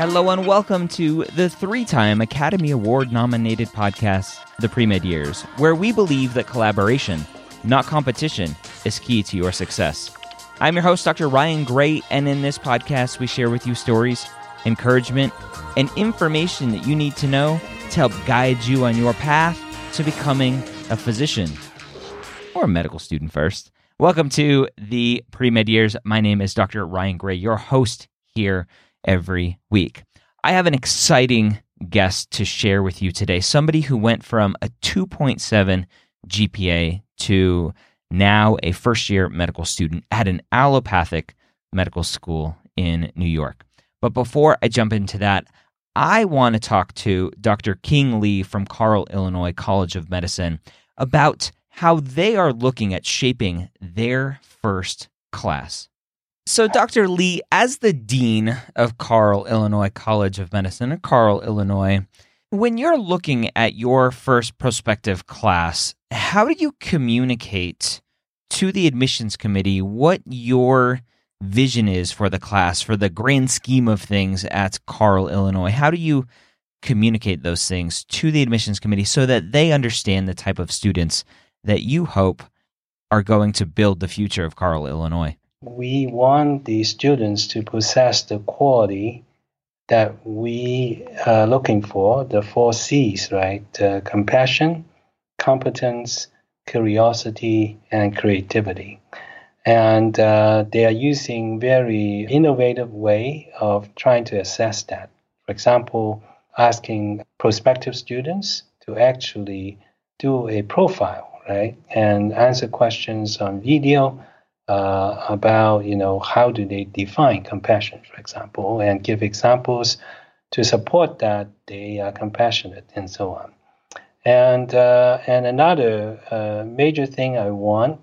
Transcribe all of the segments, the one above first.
Hello and welcome to the three time Academy Award nominated podcast, The Premed Years, where we believe that collaboration, not competition, is key to your success. I'm your host, Dr. Ryan Gray, and in this podcast, we share with you stories, encouragement, and information that you need to know to help guide you on your path to becoming a physician or a medical student first. Welcome to the Premed Years. My name is Dr. Ryan Gray, your host here every week. I have an exciting guest to share with you today. Somebody who went from a 2.7 GPA to now a first year medical student at an allopathic medical school in New York. But before I jump into that, I want to talk to Dr. King Li from Carle, Illinois College of Medicine about how they are looking at shaping their first class. So, Dr. Li, as the dean of Carle, Illinois College of Medicine at Carle, Illinois, when you're looking at your first prospective class, how do you communicate to the admissions committee what your vision is for the class, for the grand scheme of things at Carle, Illinois? How do you communicate those things to the admissions committee so that they understand the type of students that you hope are going to build the future of Carle, Illinois? We want the students to possess the quality that we are looking for the four C's, right? Uh, compassion, competence, curiosity, and creativity. And uh, they are using very innovative way of trying to assess that. For example, asking prospective students to actually do a profile, right, and answer questions on video uh, about you know how do they define compassion, for example, and give examples to support that they are compassionate and so on. And uh, and another uh, major thing I want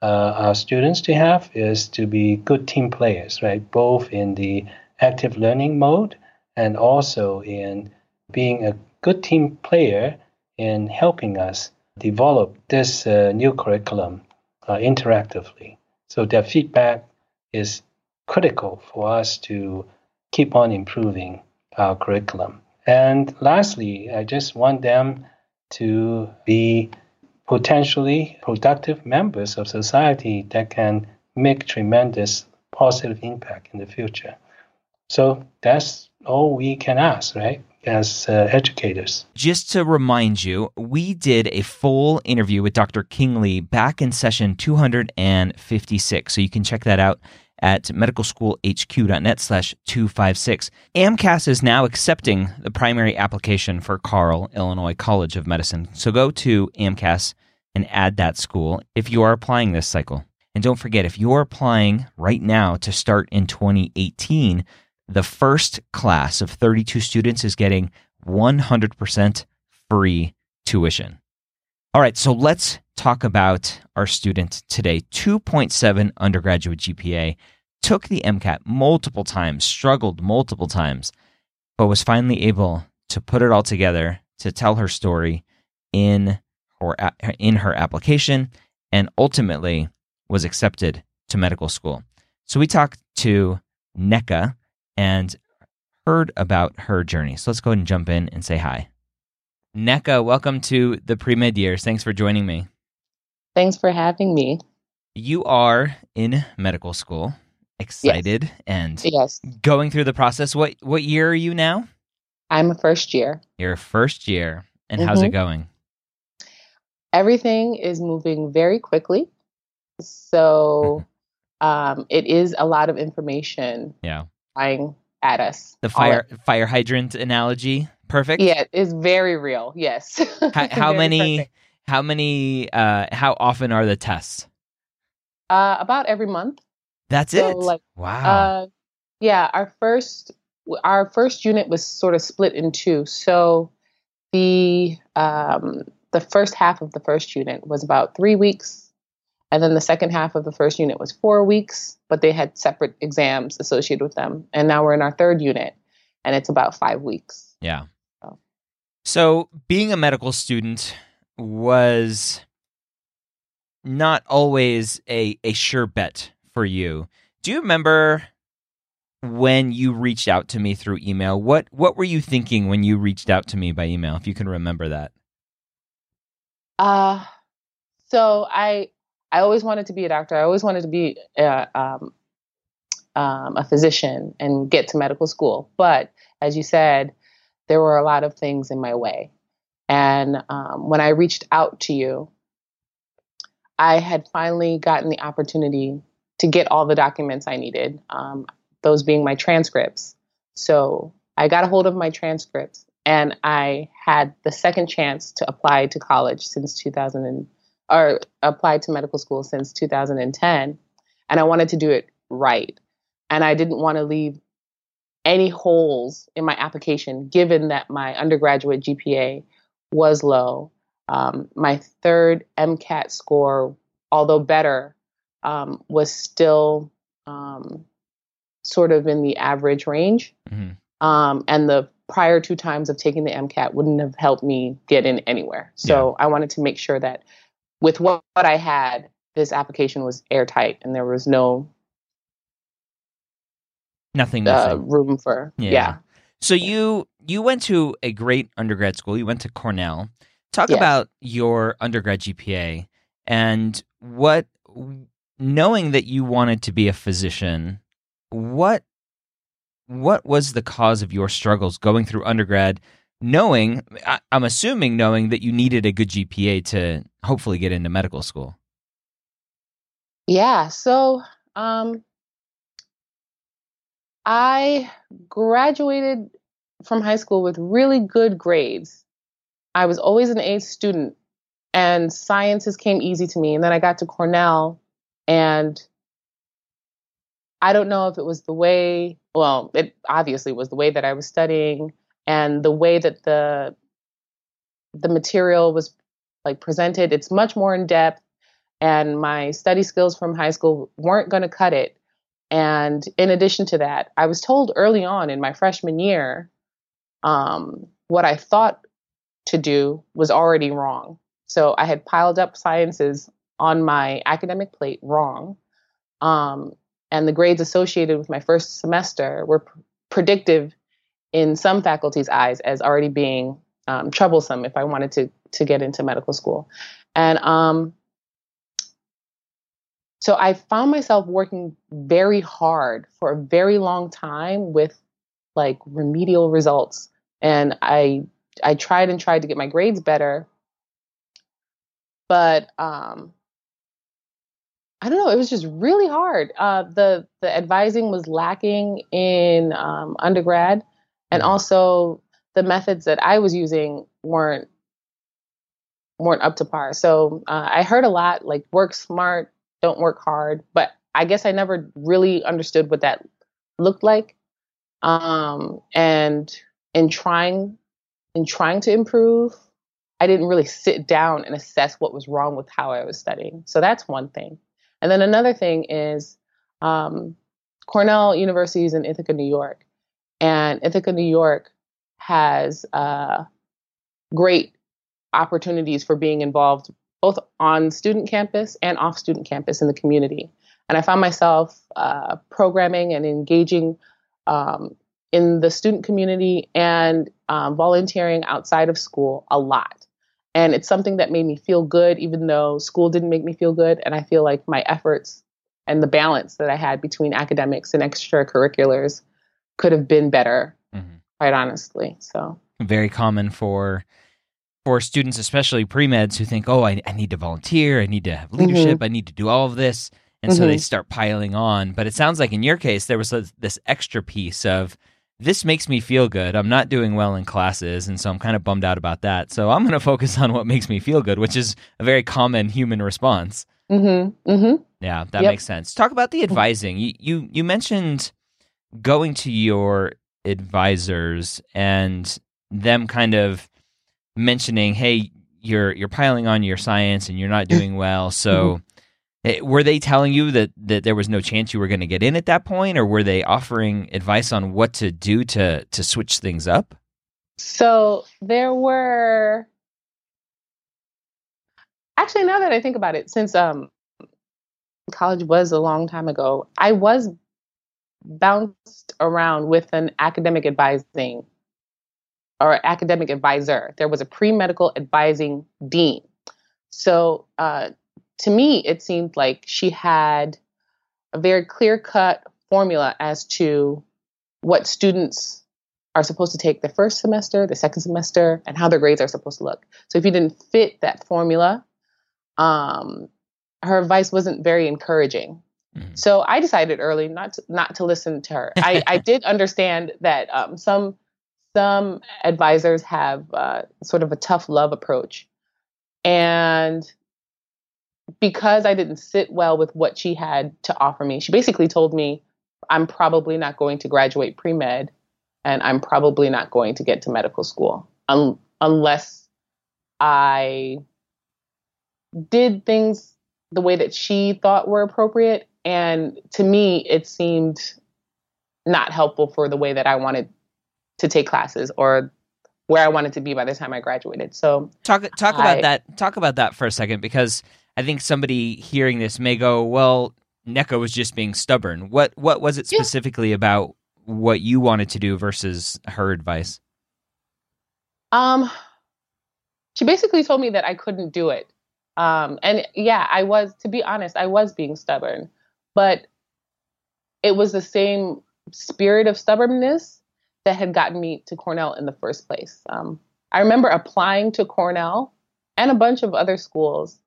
uh, our students to have is to be good team players, right? Both in the active learning mode and also in being a good team player in helping us develop this uh, new curriculum uh, interactively. So their feedback is critical for us to keep on improving our curriculum. And lastly, I just want them to be potentially productive members of society that can make tremendous positive impact in the future. So that's all we can ask, right? As uh, educators. Just to remind you, we did a full interview with Dr. King Li back in session 256. So you can check that out at medicalschoolhq.net slash 256. AMCAS is now accepting the primary application for Carle Illinois College of Medicine. So go to AMCAS and add that school if you are applying this cycle. And don't forget, if you're applying right now to start in 2018, the first class of 32 students is getting 100% free tuition. All right, so let's talk about our student today 2.7 undergraduate GPA, took the MCAT multiple times, struggled multiple times, but was finally able to put it all together to tell her story in her in her application and ultimately was accepted to medical school. So we talked to Nneka and heard about her journey. So let's go ahead and jump in and say hi. Nneka, welcome to the pre med years. Thanks for joining me. Thanks for having me. You are in medical school, excited yes. and yes. going through the process. What what year are you now? I'm a first year. You're a first year. And mm-hmm. how's it mm-hmm. going? Everything is moving very quickly. So um, it is a lot of information yeah. Flying at us. The fire fire hydrant analogy, perfect. Yeah, it's very real. Yes. how, how many? Perfect. How many? Uh, how often are the tests? Uh, about every month. That's so, it. Like, wow. Uh, yeah, our first our first unit was sort of split in two. So the um, the first half of the first unit was about three weeks, and then the second half of the first unit was four weeks, but they had separate exams associated with them. And now we're in our third unit, and it's about five weeks. Yeah. So, so being a medical student was not always a, a sure bet for you. Do you remember when you reached out to me through email? What what were you thinking when you reached out to me by email? If you can remember that. Uh so I I always wanted to be a doctor. I always wanted to be a, um, um, a physician and get to medical school. But as you said, there were a lot of things in my way. And um, when I reached out to you, I had finally gotten the opportunity to get all the documents I needed. Um, those being my transcripts. So I got a hold of my transcripts and I had the second chance to apply to college since 2000 and, or applied to medical school since 2010. And I wanted to do it right. And I didn't want to leave any holes in my application, given that my undergraduate GPA was low. Um, my third MCAT score, although better, um, was still um, sort of in the average range. Mm-hmm. Um, and the prior two times of taking the MCAT wouldn't have helped me get in anywhere. So yeah. I wanted to make sure that with what, what I had, this application was airtight and there was no nothing uh, room for yeah. yeah. So you you went to a great undergrad school. You went to Cornell. Talk yes. about your undergrad GPA and what knowing that you wanted to be a physician what what was the cause of your struggles going through undergrad knowing I, am assuming knowing that you needed a good gpa to hopefully get into medical school. Yeah so um i graduated from high school with really good grades. I was always an a student and sciences came easy to me and then i got to cornell and I don't know if it was the way, well, it obviously was the way that I was studying and the way that the the material was like presented. It's much more in depth and my study skills from high school weren't going to cut it. And in addition to that, I was told early on in my freshman year um, what I thought to do was already wrong. So I had piled up sciences on my academic plate wrong. Um, and the grades associated with my first semester were pr- predictive in some faculty's eyes as already being um, troublesome if I wanted to to get into medical school, and um, so I found myself working very hard for a very long time with like remedial results, and I I tried and tried to get my grades better, but um, I don't know. It was just really hard. Uh, the the advising was lacking in um, undergrad, and mm-hmm. also the methods that I was using weren't weren't up to par. So uh, I heard a lot like work smart, don't work hard, but I guess I never really understood what that looked like. Um, and in trying in trying to improve, I didn't really sit down and assess what was wrong with how I was studying. So that's one thing. And then another thing is um, Cornell University is in Ithaca, New York, and Ithaca, New York has uh, great opportunities for being involved both on student campus and off student campus in the community. And I found myself uh, programming and engaging um, in the student community and um, volunteering outside of school a lot. And it's something that made me feel good, even though school didn't make me feel good. And I feel like my efforts and the balance that I had between academics and extracurriculars could have been better. Quite honestly. So, very common for for students, especially pre meds, who think, "Oh, I, I, need to volunteer, I need to have leadership, mm-hmm. I need to do all of this," and mm-hmm. so they mm-hmm. start piling on. But it sounds like in your case, there was this extra piece of this makes me feel good. I'm not doing well in classes, and so I'm kind of bummed out about that. So I'm going to focus on what makes me feel good, which is a very common human response. Mm-hmm. Mm-hmm. Yeah, that yep. makes sense. Talk about the advising. You, you you mentioned going to your advisors and them kind of mentioning, "Hey, you're you're piling on your science and you're not doing well." So, mm-hmm. were they telling you that that there was no chance you were going to get in at that point, or were they offering advice on what to do to to switch things up? So there were actually now that I think about it, since um college was a long time ago, I was bounced around with an academic advising or academic advisor. There was a pre medical advising dean. So uh, to me, it seemed like she had a very clear cut formula as to what students are supposed to take the first semester, the second semester, and how their grades are supposed to look. So if you didn't fit that formula, um, her advice wasn't very encouraging. Mm-hmm. So I decided early not to, not to listen to her. I, I did understand that um, some some advisors have uh, sort of a tough love approach. And because I didn't sit well with what she had to offer me, she basically told me, I'm probably not going to graduate pre med and I'm probably not going to get to medical school un- unless I did things the way that she thought were appropriate. And to me, it seemed not helpful for the way that I wanted to take classes or where I wanted to be by the time I graduated. So talk talk I, about that. Talk about that for a second because I think somebody hearing this may go, "Well, Nneka was just being stubborn." What what was it specifically yeah. about what you wanted to do versus her advice? Um, she basically told me that I couldn't do it. Um, and yeah, I was, to be honest, I was being stubborn, but it was the same spirit of stubbornness that had gotten me to Cornell in the first place. Um, I remember applying to Cornell and a bunch of other schools,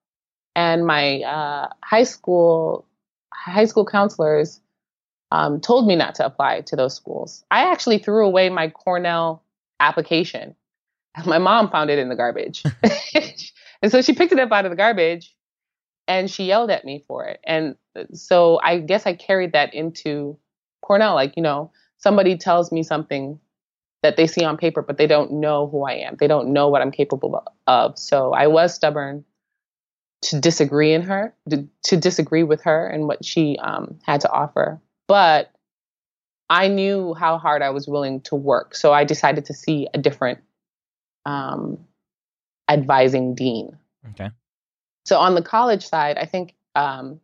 and my uh, high school high school counselors um, told me not to apply to those schools. I actually threw away my Cornell application. My mom found it in the garbage, and so she picked it up out of the garbage, and she yelled at me for it. And so I guess I carried that into Cornell, like you know somebody tells me something that they see on paper, but they don't know who I am. They don't know what I'm capable of. So I was stubborn to disagree in her, to, to disagree with her and what she um, had to offer. But I knew how hard I was willing to work. So I decided to see a different um, advising dean. Okay. So on the college side, I think um,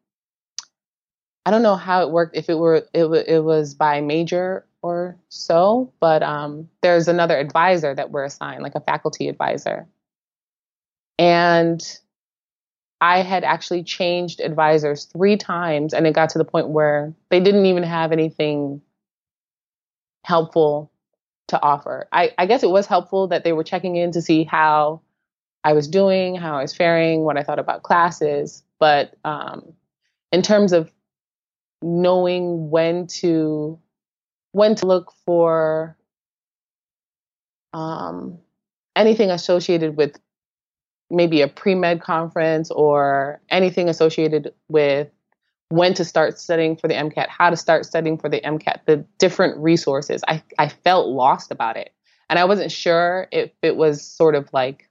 I don't know how it worked. If it were it, it was by major or so, but um, there's another advisor that we're assigned, like a faculty advisor. And I had actually changed advisors three times, and it got to the point where they didn't even have anything helpful to offer. I, I guess it was helpful that they were checking in to see how I was doing, how I was faring, what I thought about classes. But um, in terms of knowing when to when to look for um, anything associated with maybe a pre-med conference or anything associated with when to start studying for the MCAT, how to start studying for the MCAT, the different resources. I, I felt lost about it. And I wasn't sure if it was sort of like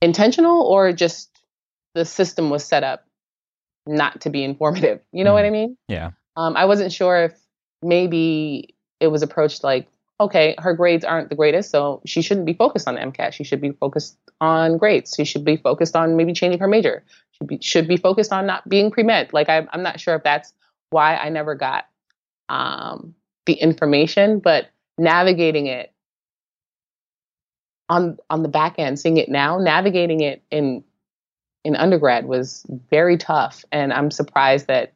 intentional or just the system was set up not to be informative. You know mm. what I mean? Yeah. Um, I wasn't sure if maybe it was approached like, okay, her grades aren't the greatest, so she shouldn't be focused on MCAT. She should be focused on grades. She should be focused on maybe changing her major. She be should be focused on not being pre med. Like I, I'm not sure if that's why I never got um, the information, but navigating it on on the back end, seeing it now, navigating it in in undergrad was very tough, and I'm surprised that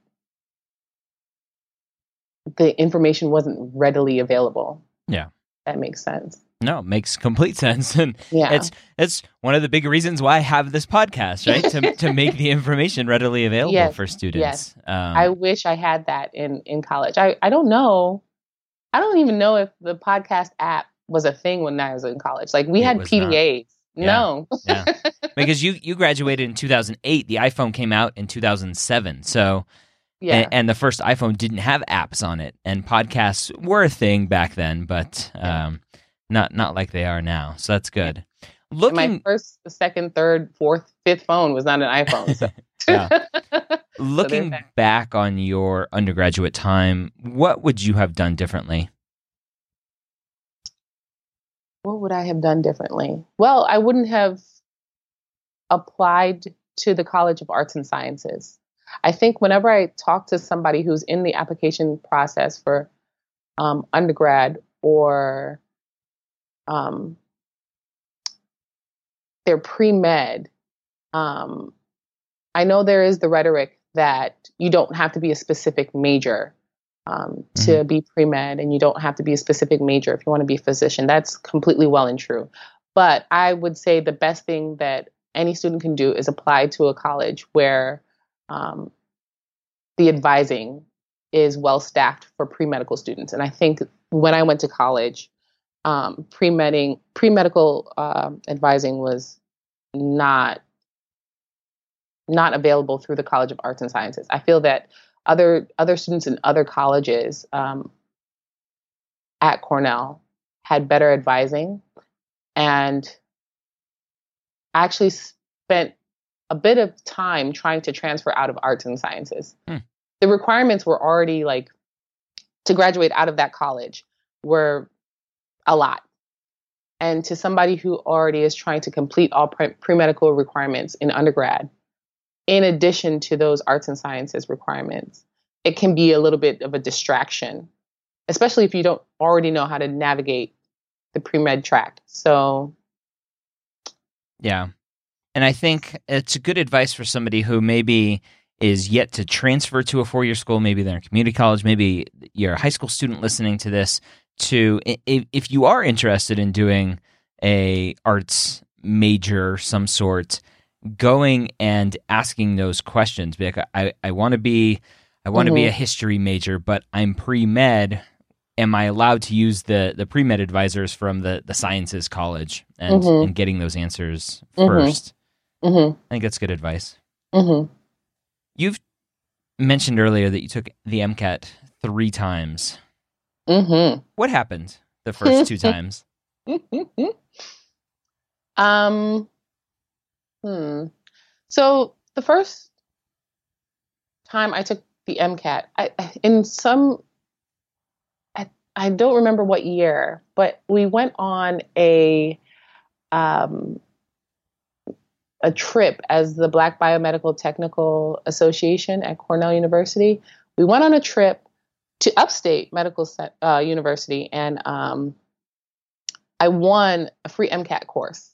the information wasn't readily available. Yeah, that makes sense. No, it makes complete sense, and yeah. it's it's one of the big reasons why I have this podcast, right? to to make the information readily available yes, for students. Yes, um, I wish I had that in in college. I I don't know, I don't even know if the podcast app was a thing when I was in college. Like we it had PDAs. Yeah. No, yeah, because you you graduated in 2008. The iPhone came out in 2007. So yeah. And, and, the first iPhone didn't have apps on it, and podcasts were a thing back then, but um, not not like they are now. So that's good. Looking, and my first, second, third, fourth, fifth phone was not an iPhone. So. Looking so back on your undergraduate time, what would you have done differently? What would I have done differently? Well, I wouldn't have applied to the College of Arts and Sciences. I think whenever I talk to somebody who's in the application process for um, undergrad or um, they're pre med, um, I know there is the rhetoric that you don't have to be a specific major um, to mm-hmm. be pre med, and you don't have to be a specific major if you want to be a physician. That's completely well and true. But I would say the best thing that any student can do is apply to a college where um, the advising is well staffed for pre medical students. And I think when I went to college, um, pre medical uh, advising was not not available through the College of Arts and Sciences. I feel that other other students in other colleges um, at Cornell had better advising, and I actually spent a bit of time trying to transfer out of arts and sciences. Hmm. The requirements were already like to graduate out of that college were a lot. And to somebody who already is trying to complete all pre medical requirements in undergrad, in addition to those arts and sciences requirements, it can be a little bit of a distraction, especially if you don't already know how to navigate the pre med track. So, yeah. And I think it's good advice for somebody who maybe is yet to transfer to a four year school. Maybe they're in community college. Maybe you're a high school student listening to this. To if you are interested in doing a arts major some sort, going and asking those questions. Be like, I, I want to be, I want to mm-hmm. be a history major, but I'm pre med. Am I allowed to use the the pre med advisors from the the sciences college and mm-hmm. and getting those answers 1st mm-hmm. I think that's good advice. Mm-hmm. You've mentioned earlier that you took the MCAT three times. Mm-hmm. What happened the first two times? um, Hmm. So the first time I took the MCAT, I, in some, I, I don't remember what year, but we went on a, um, a trip as the Black Biomedical Technical Association at Cornell University. We went on a trip to Upstate Medical uh, University, and um, I won a free MCAT course.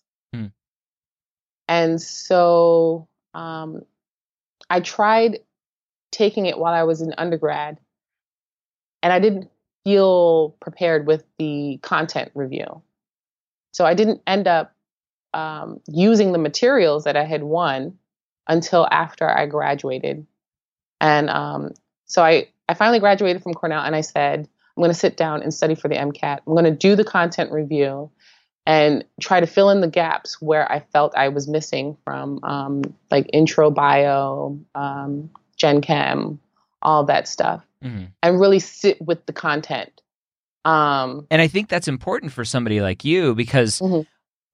And so um, I tried taking it while I was in undergrad, and I didn't feel prepared with the content review. So I didn't end up um, using the materials that I had won until after I graduated. And um, so I, I finally graduated from Cornell and I said, I'm going to sit down and study for the MCAT. I'm going to do the content review and try to fill in the gaps where I felt I was missing from um, like intro bio, um, Gen Chem, all that stuff, mm-hmm. and really sit with the content. Um, and I think that's important for somebody like you because. Mm-hmm.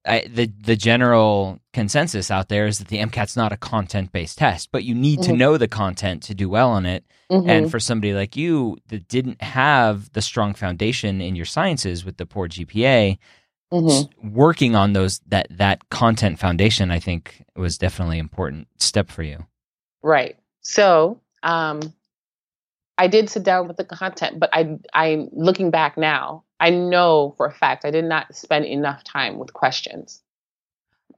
I, the the general consensus out there is that the MCAT's not a content based test, but you need mm-hmm. to know the content to do well on it. Mm-hmm. And for somebody like you that didn't have the strong foundation in your sciences with the poor GPA, mm-hmm. working on those that that content foundation, I think was definitely an important step for you. Right. So um, I did sit down with the content, but I I'm looking back now, I know for a fact I did not spend enough time with questions.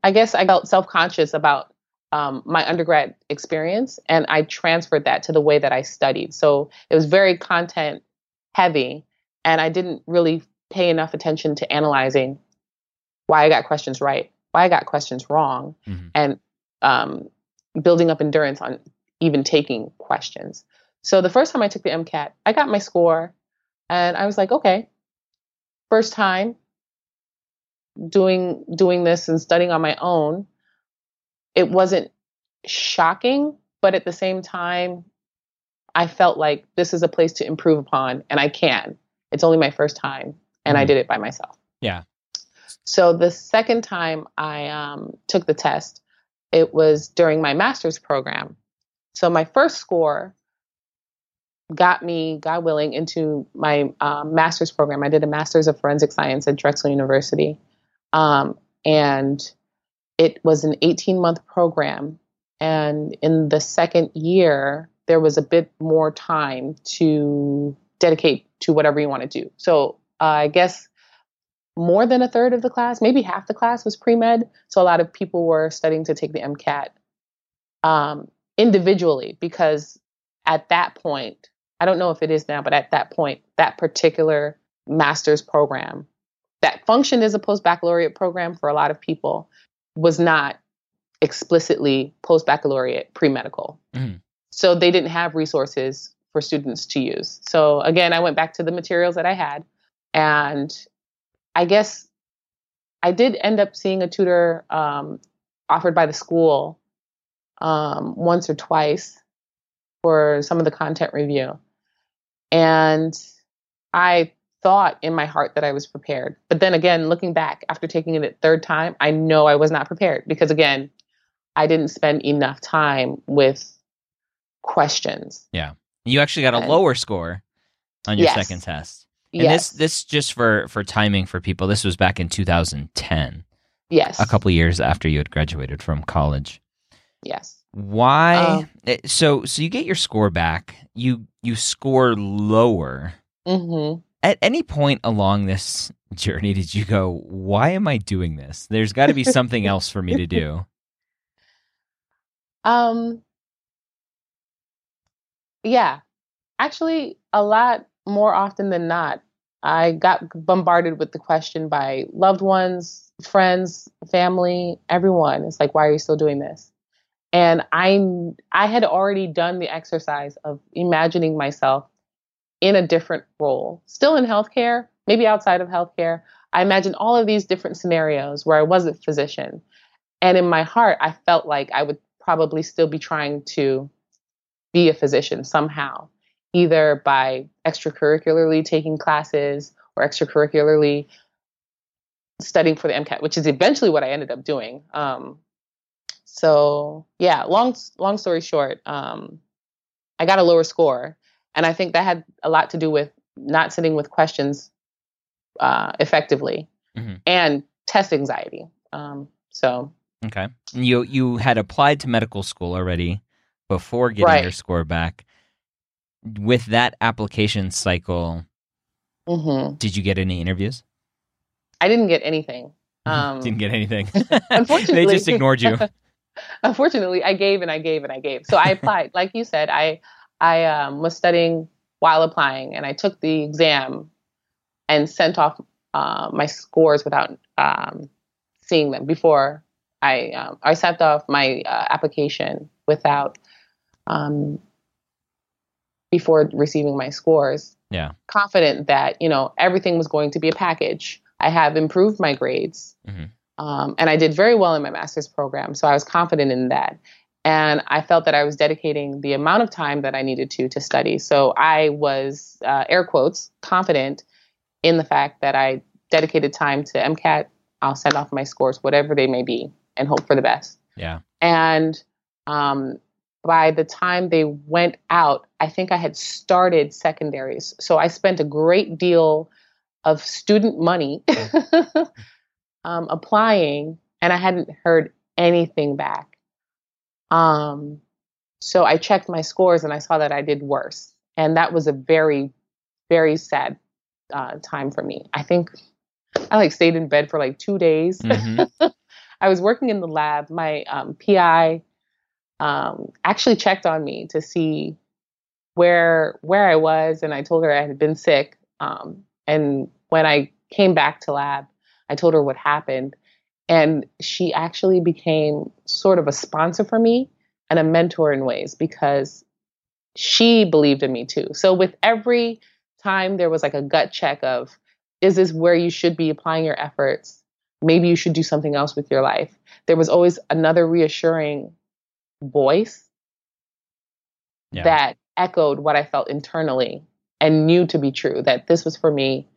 I guess I felt self conscious about um, my undergrad experience, and I transferred that to the way that I studied. So it was very content heavy, and I didn't really pay enough attention to analyzing why I got questions right, why I got questions wrong, mm-hmm. and um, building up endurance on even taking questions. So the first time I took the MCAT, I got my score, and I was like, okay, first time doing doing this and studying on my own it wasn't shocking but at the same time i felt like this is a place to improve upon and i can it's only my first time and mm. i did it by myself yeah so the second time i um, took the test it was during my master's program so my first score got me, God willing, into my um, master's program. I did a master's of forensic science at Drexel University. Um, and it was an 18 month program. And in the second year, there was a bit more time to dedicate to whatever you want to do. So uh, I guess more than a third of the class, maybe half the class was pre med. So a lot of people were studying to take the MCAT um, individually because at that point, I don't know if it is now, but at that point, that particular master's program that functioned as a post baccalaureate program for a lot of people was not explicitly post baccalaureate pre medical. Mm-hmm. So they didn't have resources for students to use. So again, I went back to the materials that I had. And I guess I did end up seeing a tutor um, offered by the school um, once or twice for some of the content review. And I thought in my heart that I was prepared. But then again, looking back after taking it a third time, I know I was not prepared because again, I didn't spend enough time with questions. Yeah. You actually got a and, lower score on your yes. second test. And yes. this this just for for timing for people, this was back in 2010. Yes. A couple years after you had graduated from college. Yes. Why? Uh, so so you get your score back. You you score lower. Mm-hmm. At any point along this journey, did you go, "Why am I doing this? There's got to be something else for me to do." Um. Yeah, actually, a lot more often than not, I got bombarded with the question by loved ones, friends, family, everyone. It's like, why are you still doing this? And I I had already done the exercise of imagining myself in a different role, still in healthcare, maybe outside of healthcare. I imagined all of these different scenarios where I was a physician. And in my heart, I felt like I would probably still be trying to be a physician somehow, either by extracurricularly taking classes or extracurricularly studying for the MCAT, which is eventually what I ended up doing. Um, so yeah, long long story short, um, I got a lower score, and I think that had a lot to do with not sitting with questions uh, effectively mm-hmm. and test anxiety. Um, so okay, you you had applied to medical school already before getting right. your score back. With that application cycle, mm-hmm. did you get any interviews? I didn't get anything. Um, didn't get anything. unfortunately, they just ignored you. unfortunately, I gave and I gave and I gave. So I applied, like you said, I I um, was studying while applying, and I took the exam and sent off uh, my scores without um, seeing them before I um, I sent off my uh, application without um, before receiving my scores. Yeah, confident that you know everything was going to be a package. I have improved my grades. Mm-hmm. Um, and I did very well in my master's program, so I was confident in that. And I felt that I was dedicating the amount of time that I needed to to study. So I was, uh, air quotes, confident in the fact that I dedicated time to MCAT I'll send off my scores, whatever they may be, and hope for the best. Yeah. And um, by the time they went out, I think I had started secondaries. So I spent a great deal of student money um, applying, and I hadn't heard anything back. Um, so I checked my scores and I saw that I did worse. And that was a very, very sad uh, time for me. I think I like stayed in bed for like two days. Mm-hmm. I was working in the lab. My um, PI um, actually checked on me to see where where I was, and I told her I had been sick. Um, and when I came back to lab, I told her what happened, and she actually became sort of a sponsor for me and a mentor in ways because she believed in me too. So with every time there was like a gut check of, is this where you should be applying your efforts? Maybe you should do something else with your life. There was always another reassuring voice yeah. that echoed what I felt internally and knew to be true that this was for me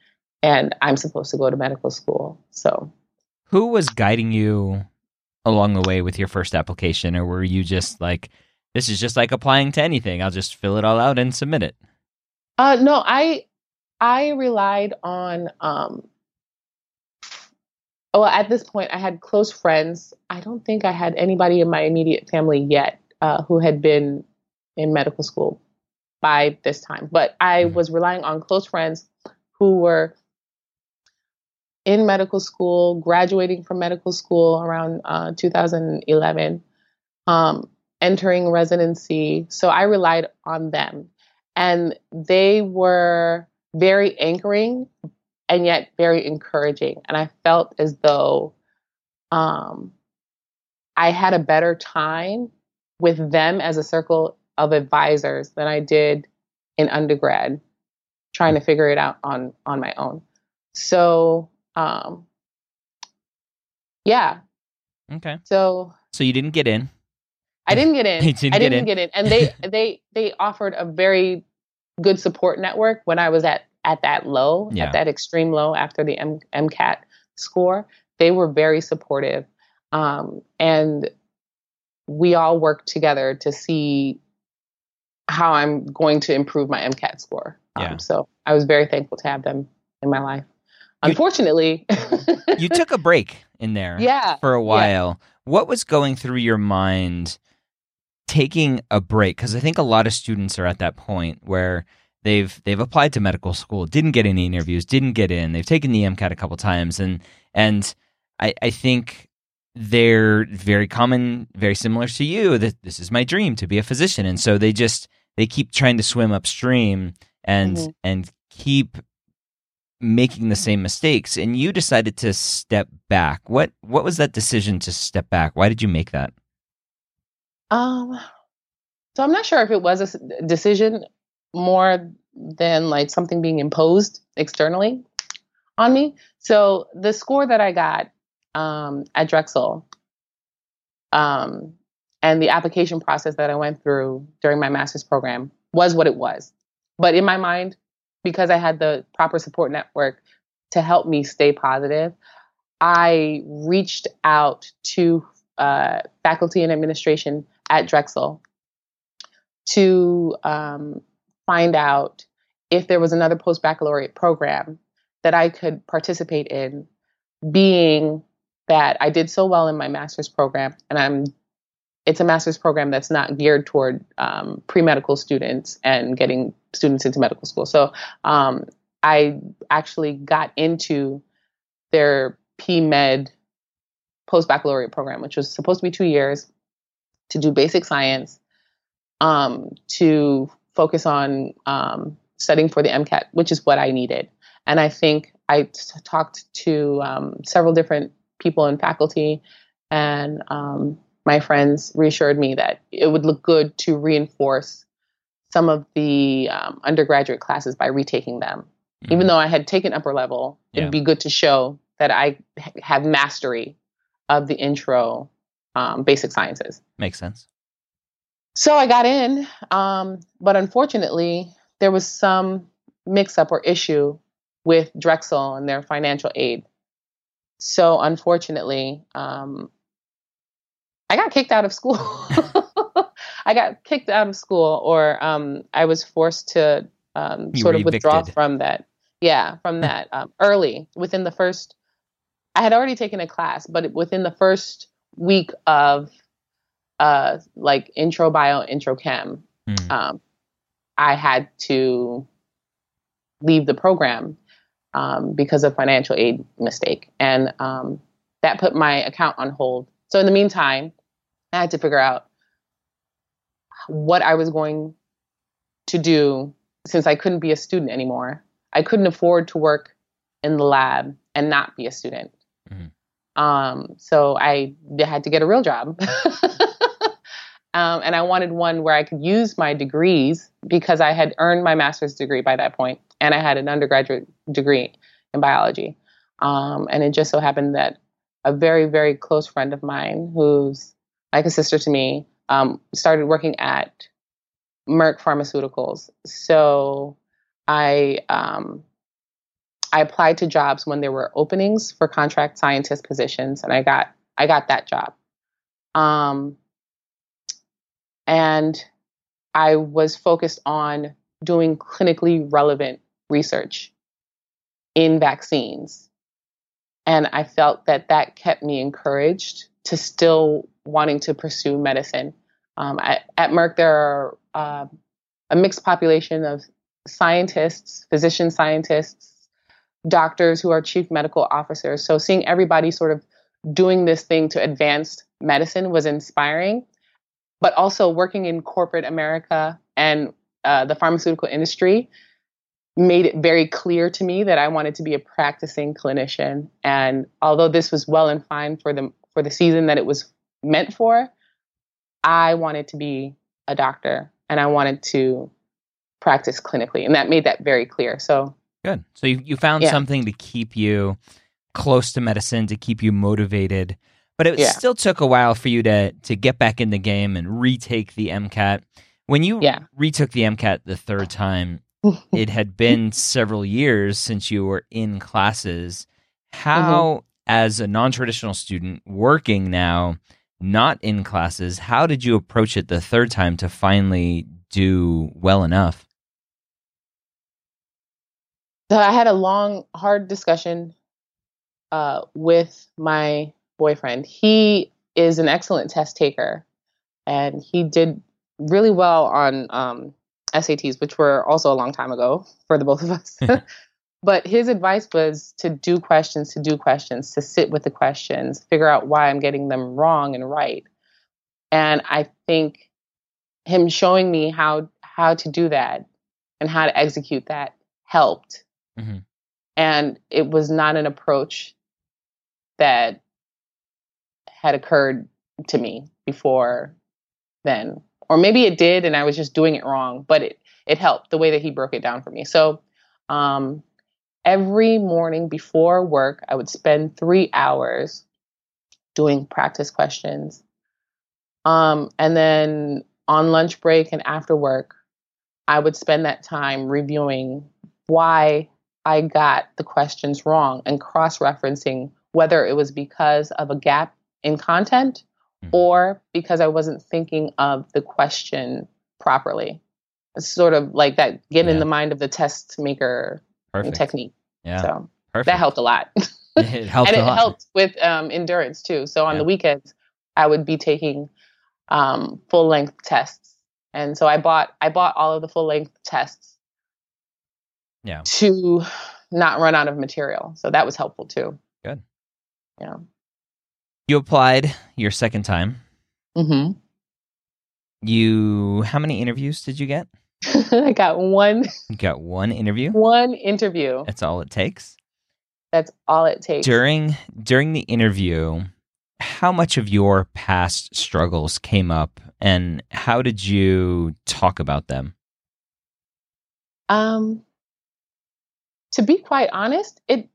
and I'm supposed to go to medical school. So, who was guiding you along the way with your first application, or were you just like, this is just like applying to anything? I'll just fill it all out and submit it. Uh, no, I I relied on. Um, well, at this point, I had close friends. I don't think I had anybody in my immediate family yet uh, who had been in medical school by this time, but I mm-hmm. was relying on close friends who were in medical school, graduating from medical school around uh, 2011, um, entering residency. So I relied on them. And they were very anchoring and yet very encouraging. And I felt as though um, I had a better time with them as a circle of advisors than I did in undergrad, trying to figure it out on on my own. So um, yeah. Okay. So. So you didn't get in. I didn't get in. didn't I didn't get, in. get in, and they they they offered a very good support network when I was at at that low, yeah. at that extreme low after the M- MCAT score. They were very supportive, um, and we all worked together to see how I'm going to improve my MCAT score. Um, yeah. So I was very thankful to have them in my life. Unfortunately, you took a break in there yeah, for a while. Yeah. What was going through your mind taking a break? Because I think a lot of students are at that point where they've they've applied to medical school, didn't get any interviews, didn't get in. They've taken the MCAT a couple times, and and I, I think they're very common, very similar to you. That this is my dream to be a physician, and so they just they keep trying to swim upstream and mm-hmm. and keep making the same mistakes and you decided to step back what what was that decision to step back why did you make that um so i'm not sure if it was a decision more than like something being imposed externally on me. So the score that i got um, at drexel um, and the application process that i went through during my master's program was what it was. But in my mind because I had the proper support network to help me stay positive, I reached out to uh, faculty and administration at Drexel to um, find out if there was another post baccalaureate program that I could participate in, being that I did so well in my master's program and I'm it's a master's program that's not geared toward um, pre-medical students and getting students into medical school. So um, I actually got into their P-Med post-baccalaureate program, which was supposed to be two years to do basic science, um, to focus on um, studying for the MCAT, which is what I needed. And I think I t- talked to um, several different people in faculty and um, my friends reassured me that it would look good to reinforce some of the um, undergraduate classes by retaking them. Mm-hmm. Even though I had taken upper level, yeah. it'd be good to show that I have mastery of the intro um, basic sciences. Makes sense. So I got in, um, but unfortunately, there was some mix up or issue with Drexel and their financial aid. so unfortunately, um, I got kicked out of school. I got kicked out of school, or um, I was forced to um, sort of withdraw from that. Yeah, from that um, early within the first. I had already taken a class, but within the first week of uh, like intro bio, intro chem, mm. um, I had to leave the program um, because of financial aid mistake, and um, that put my account on hold. So in the meantime, I had to figure out what I was going to do since I couldn't be a student anymore. I couldn't afford to work in the lab and not be a student. Mm-hmm. Um, so I had to get a real job. um, and I wanted one where I could use my degrees because I had earned my master's degree by that point and I had an undergraduate degree in biology. Um, and it just so happened that a very, very close friend of mine, who's like a sister to me, um, started working at Merck Pharmaceuticals. So I um, I applied to jobs when there were openings for contract scientist positions, and I got I got that job. Um, and I was focused on doing clinically relevant research in vaccines. And I felt that that kept me encouraged to still wanting to pursue medicine. Um, at, Merck, there are uh, a mixed population of scientists, physician scientists, doctors who are chief medical officers. So seeing everybody sort of doing this thing to advance medicine was inspiring. But also working in corporate America and uh, the pharmaceutical industry made it very clear to me that I wanted to be a practicing clinician. And although this was well and fine for the for the season that it was meant for, I wanted to be a doctor and I wanted to practice clinically. And that made that very clear. So good. So you, you found yeah. something to keep you close to medicine, to keep you motivated. But it yeah. still took a while for you to to get back in the game and retake the MCAT. When you yeah. retook the MCAT the third time, it had been several years since you were in classes. How, mm-hmm. as a non traditional student working now, not in classes, how did you approach it the third time to finally do well enough? So I had a long, hard discussion uh, with my boyfriend. He is an excellent test taker, and he did really well on um, SATs, which were also a long time ago for the both of us. but his advice was to do questions, to do questions, to sit with the questions, figure out why I'm getting them wrong and right. And I think him showing me how how to do that and how to execute that helped. Mm-hmm. And it was not an approach that had occurred to me before then. Or maybe it did and I was just doing it wrong, but it it helped the way that he broke it down for me. So um, every morning before work, I would spend three hours doing practice questions. Um, and then on lunch break and after work, I would spend that time reviewing why I got the questions wrong and cross referencing whether it was because of a gap in content mm-hmm. or because I wasn't thinking of the question properly. It's sort of like that get yeah. in the mind of the test maker Perfect. technique. Yeah. So Perfect. that helped a lot. It helped and it lot. helped with um, endurance too. So on yeah. the weekends, I would be taking um, full length tests, and so I bought I bought all of the full length tests. Yeah. To not run out of material, so that was helpful too. Good. Yeah. You applied your second time. Mm-hmm. You, how many interviews did you get? I got one. You got one interview. One interview. That's all it takes. That's all it takes. During during the interview, how much of your past struggles came up, and how did you talk about them? Um, to be quite honest, it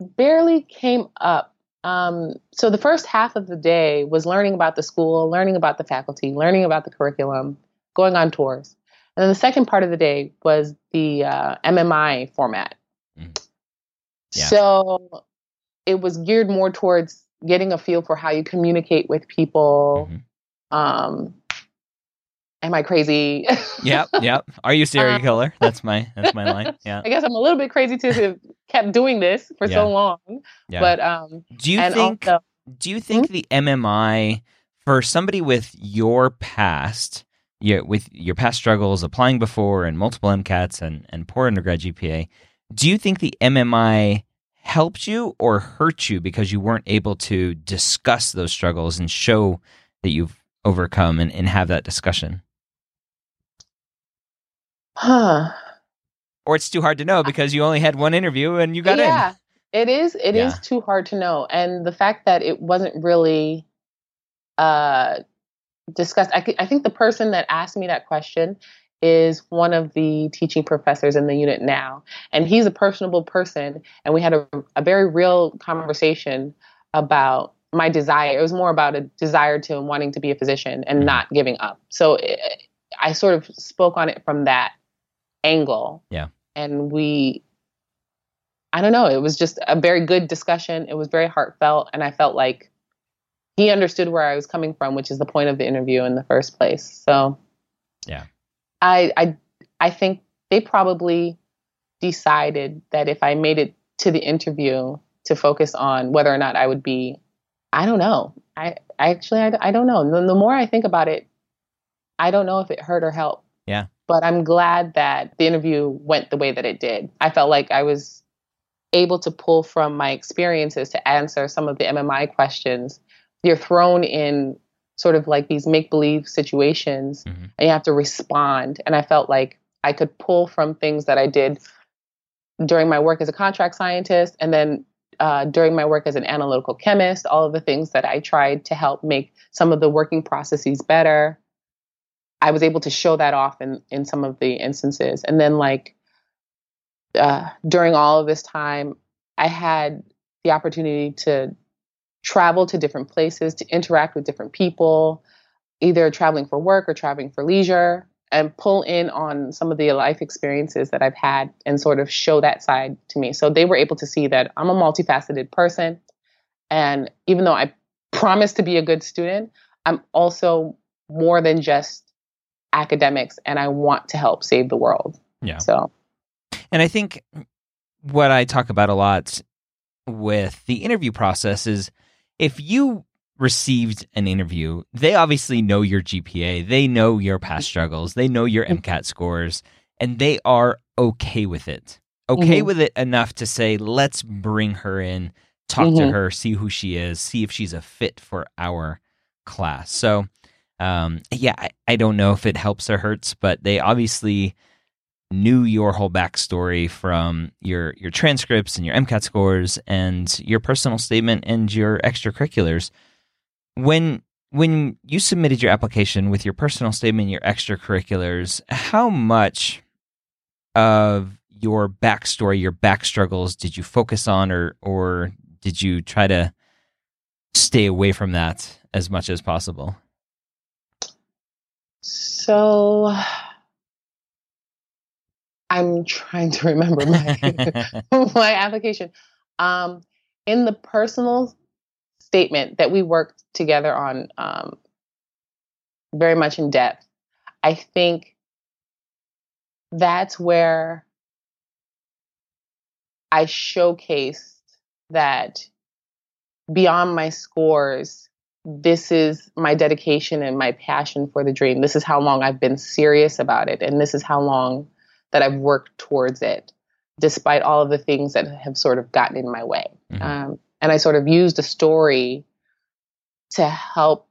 barely came up. Um, so the first half of the day was learning about the school, learning about the faculty, learning about the curriculum, going on tours. And then the second part of the day was the uh, MMI format. Mm. Yeah. So it was geared more towards getting a feel for how you communicate with people. Mhm. Um, am I crazy? Yep, yep. Are you a serial Um, killer? That's my that's my line. Yeah. I guess I'm a little bit crazy to have kept doing this for Yeah. so long. Yeah. But um, do you think also, do you think the MMI for somebody with your past, your, with your past struggles applying before and multiple MCATs and and poor undergrad GPA, do you think the MMI helped you or hurt you because you weren't able to discuss those struggles and show that you've overcome and, and have that discussion? Huh? Or it's too hard to know because you only had one interview and you got in. yeah, it is. It is Yeah. too hard to know, and the fact that it wasn't really uh, discussed. I think the person that asked me that question is one of the teaching professors in the unit now, and he's a personable person, and we had a, a very real conversation about my desire. It was more about a desire to wanting to be a physician and Mhm. not giving up. So it, I sort of spoke on it from that angle. Yeah. And we I don't know, it was just a very good discussion. It was very heartfelt and I felt like he understood where I was coming from, which is the point of the interview in the first place. So Yeah. I I I think they probably decided that if I made it to the interview to focus on whether or not I would be I don't know. I, I actually I, I don't know. The, the more I think about it, I don't know if it hurt or helped. Yeah. But I'm glad that the interview went the way that it did. I felt like I was able to pull from my experiences to answer some of the MMI questions. You're thrown in sort of like these make believe situations Mhm. and you have to respond. And I felt like I could pull from things that I did during my work as a contract scientist and then uh, during my work as an analytical chemist, all of the things that I tried to help make some of the working processes better. I was able to show that off in, in some of the instances. And then, like, uh, during all of this time, I had the opportunity to travel to different places, to interact with different people, either traveling for work or traveling for leisure, and pull in on some of the life experiences that I've had and sort of show that side to me. So they were able to see that I'm a multifaceted person. And even though I promise to be a good student, I'm also more than just academics and I want to help save the world. Yeah. So, And I think what I talk about a lot with the interview process is if you received an interview, they obviously know your GPA, they know your past struggles, they know your MCAT scores, and they are okay with it. Okay Mhm. with it enough to say, let's bring her in, talk to Mhm. her, see who she is, see if she's a fit for our class. So, um, yeah, I, I don't know if it helps or hurts, but they obviously knew your whole backstory from your your transcripts and your MCAT scores and your personal statement and your extracurriculars. When when you submitted your application with your personal statement, your extracurriculars, how much of your backstory, your back struggles, did you focus on, or or did you try to stay away from that as much as possible? So I'm trying to remember my my application. Um, in the personal statement that we worked together on um, very much in depth, I think that's where I showcased that beyond my scores, this is my dedication and my passion for the dream. This is how long I've been serious about it, and this is how long that I've worked towards it, despite all of the things that have sort of gotten in my way. Mhm. Um, and I sort of used a story to help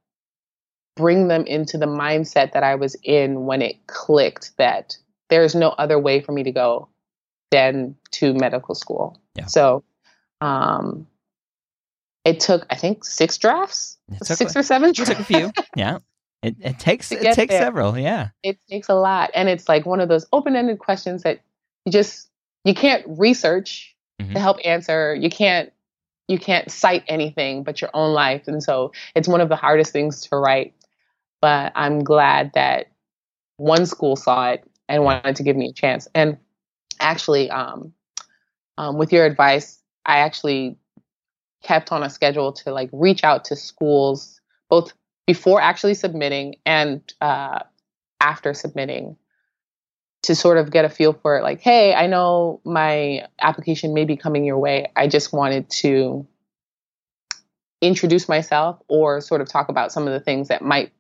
bring them into the mindset that I was in when it clicked that there's no other way for me to go than to medical school. Yeah. So um, it took, I think, six drafts, six a- or seven It took a few. Yeah. It, it takes it takes there. several. Yeah. it takes a lot and it's like one of those open-ended questions that you just you can't research Mhm. to help answer you can't you can't cite anything but your own life and so it's one of the hardest things to write but i'm glad that one school saw it and wanted to give me a chance and actually um, um, with your advice i actually kept on a schedule to like reach out to schools both before actually submitting and uh, after submitting to sort of get a feel for it like hey i know my application may be coming your way i just wanted to introduce myself or sort of talk about some of the things that might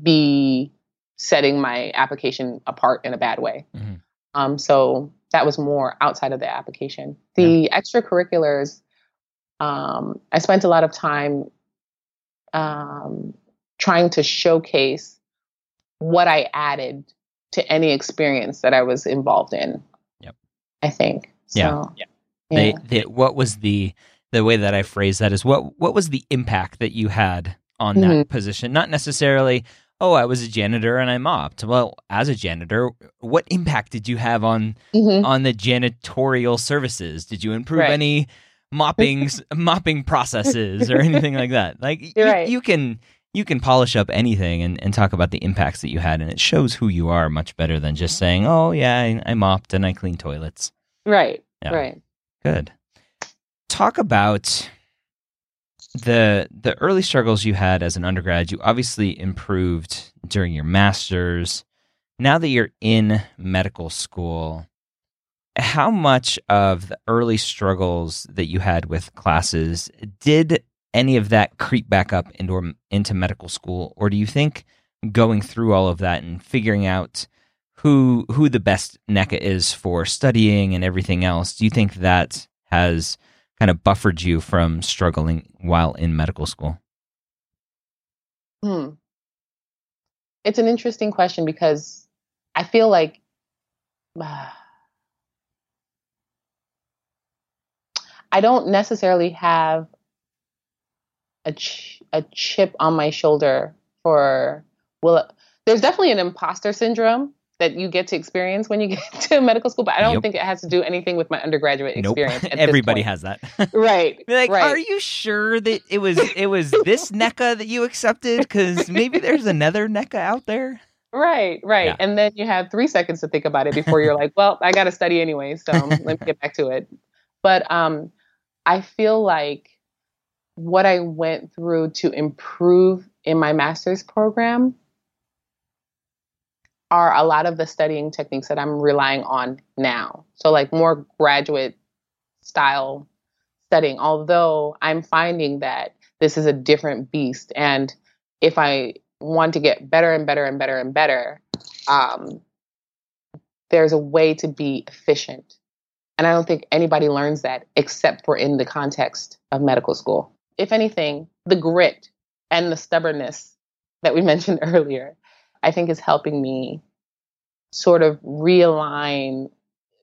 be setting my application apart in a bad way mm-hmm. um, so that was more outside of the application the yeah. extracurriculars um, i spent a lot of time um, trying to showcase what i added to any experience that I was involved in. Yep. I think. So, yeah. yeah. They, they, what was the the way that I phrase that is what what was the impact that you had on mm-hmm. that position? Not necessarily, oh, I was a janitor and I mopped. Well, as a janitor, what impact did you have on mm-hmm. on the janitorial services? Did you improve right. any mopping mopping processes or anything like that? Like you, right. you can you can polish up anything and, and talk about the impacts that you had, and it shows who you are much better than just saying, "Oh yeah, I, I mopped and I cleaned toilets." Right. Yeah. Right. Good. Talk about the the early struggles you had as an undergrad. You obviously improved during your masters. Now that you're in medical school, how much of the early struggles that you had with classes did any of that creep back up into into medical school, or do you think going through all of that and figuring out who who the best Nneka is for studying and everything else, do you think that has kind of buffered you from struggling while in medical school? Hmm. It's an interesting question because I feel like uh, I don't necessarily have a ch- a chip on my shoulder for well there's definitely an imposter syndrome that you get to experience when you get to medical school, but I don't yep. think it has to do anything with my undergraduate nope. experience. Everybody has that. right. like, right. are you sure that it was it was this Nneka that you accepted? Because maybe there's another Nneka out there. Right, right. Yeah. And then you have three seconds to think about it before you're like, well, I got to study anyway, so let me get back to it. But um, I feel like what I went through to improve in my master's program are a lot of the studying techniques that I'm relying on now. So, like more graduate style studying, although I'm finding that this is a different beast. And if I want to get better and better and better and better, um, there's a way to be efficient. And I don't think anybody learns that except for in the context of medical school if anything, the grit and the stubbornness that we mentioned earlier, I think is helping me sort of realign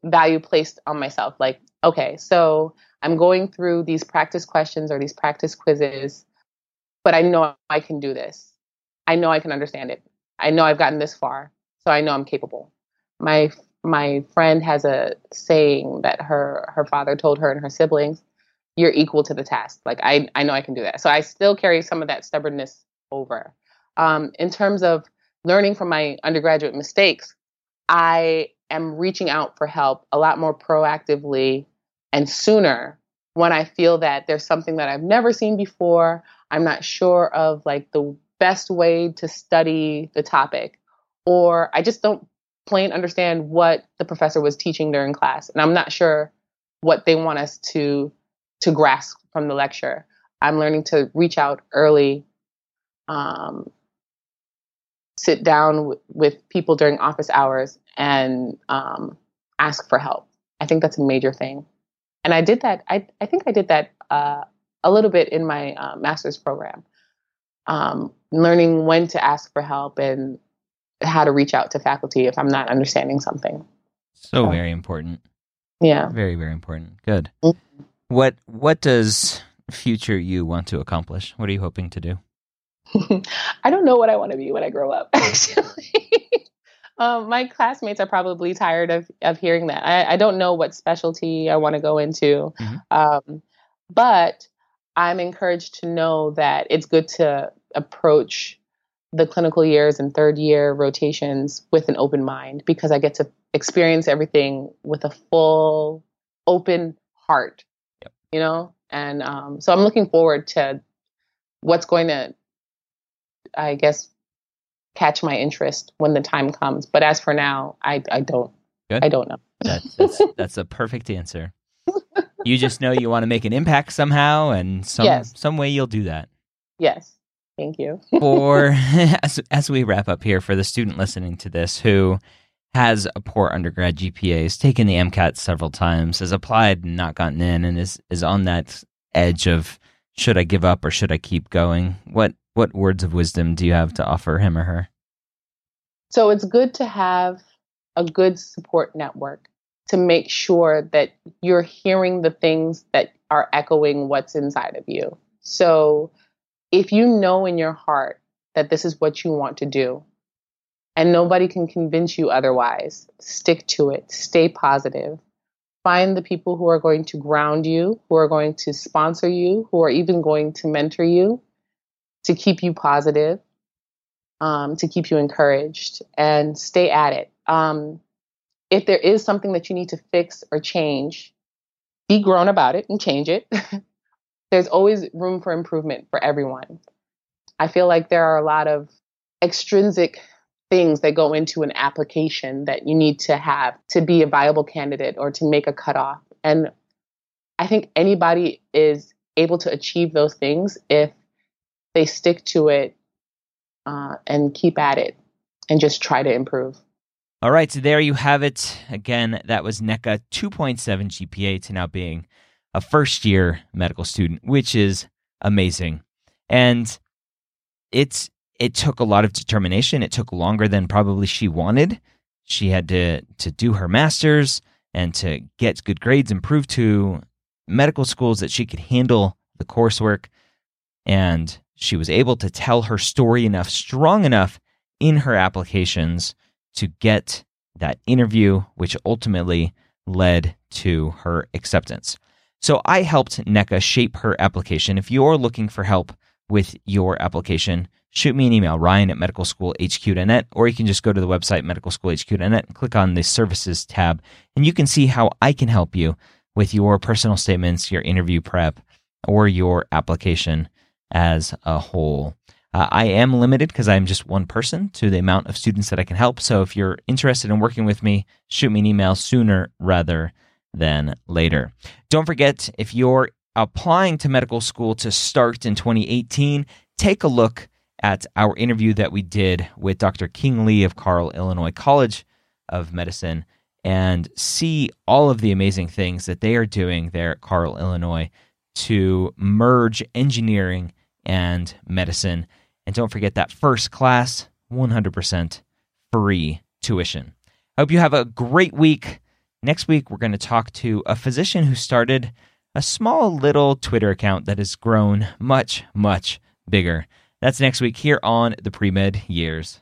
value placed on myself. Like, okay, so I'm going through these practice questions or these practice quizzes, but I know I can do this. I know I can understand it. I know I've gotten this far, so I know I'm capable. My my friend has a saying that her her father told her and her siblings you're equal to the task. Like I, I know I can do that. So I still carry some of that stubbornness over. Um, in terms of learning from my undergraduate mistakes, I am reaching out for help a lot more proactively and sooner when I feel that there's something that I've never seen before. I'm not sure of like the best way to study the topic, or I just don't plain understand what the professor was teaching during class, and I'm not sure what they want us to to grasp from the lecture. I'm learning to reach out early, um, sit down w- with people during office hours, and um, ask for help. I think that's a major thing. And I did that. I, I think I did that uh, a little bit in my uh, master's program, um, learning when to ask for help and how to reach out to faculty if I'm not understanding something. So, so very important. Yeah. Very, very important. Good. Mm-hmm. What what does future you want to accomplish? What are you hoping to do? I don't know what I want to be when I grow up. Actually, um, my classmates are probably tired of of hearing that. I, I don't know what specialty I want to go into, mm-hmm. um, but I'm encouraged to know that it's good to approach the clinical years and third year rotations with an open mind because I get to experience everything with a full open heart you know And um, so I'm looking forward to what's going to, I guess, catch my interest when the time comes. But as for now, I, I don't. Good. I don't know. That's, that's, that's a perfect answer. you just know you want to make an impact somehow, and some yes. some way you'll do that. Yes. Thank you. for as as we wrap up here, for the student listening to this who has a poor undergrad GPA, has taken the MCAT several times, has applied and not gotten in, and is is on that edge of should I give up or should I keep going? What what words of wisdom do you have to offer him or her? So it's good to have a good support network to make sure that you're hearing the things that are echoing what's inside of you. So if you know in your heart that this is what you want to do and nobody can convince you otherwise, stick to it, stay positive. Find the people who are going to ground you, who are going to sponsor you, who are even going to mentor you to keep you positive, um, to keep you encouraged, and stay at it. Um, if there is something that you need to fix or change, be grown about it and change it. there's always room for improvement for everyone. I feel like there are a lot of extrinsic things that go into an application that you need to have to be a viable candidate or to make a cutoff. And I think anybody is able to achieve those things if they stick to it uh, and keep at it and just try to improve. All right, so there you have it. Again, that was Nneka 2.7 GPA to now being a first year medical student, which is amazing. And it's it took a lot of determination. It took longer than probably she wanted. She had to to do her masters and to get good grades and prove to medical schools that she could handle the coursework. And she was able to tell her story enough, strong enough in her applications to get that interview, which ultimately led to her acceptance. So I helped Nneka shape her application. If you're looking for help with your application, shoot me an email, ryan at medicalschoolhq.net, or you can just go to the website, medicalschoolhq.net, and click on the services tab, and you can see how I can help you with your personal statements, your interview prep, or your application as a whole. Uh, I am limited because I'm just one person to the amount of students that I can help. So if you're interested in working with me, shoot me an email sooner rather than later. Don't forget, if you're applying to medical school to start in 2018, take a look at our interview that we did with Dr. King Li of Carle, Illinois College of Medicine and see all of the amazing things that they are doing there at Carle, Illinois to merge engineering and medicine. And don't forget that first class, 100% free tuition. I hope you have a great week. Next week, we're going to talk to a physician who started a small little Twitter account that has grown much, much bigger. That's next week here on the Pre Med Years.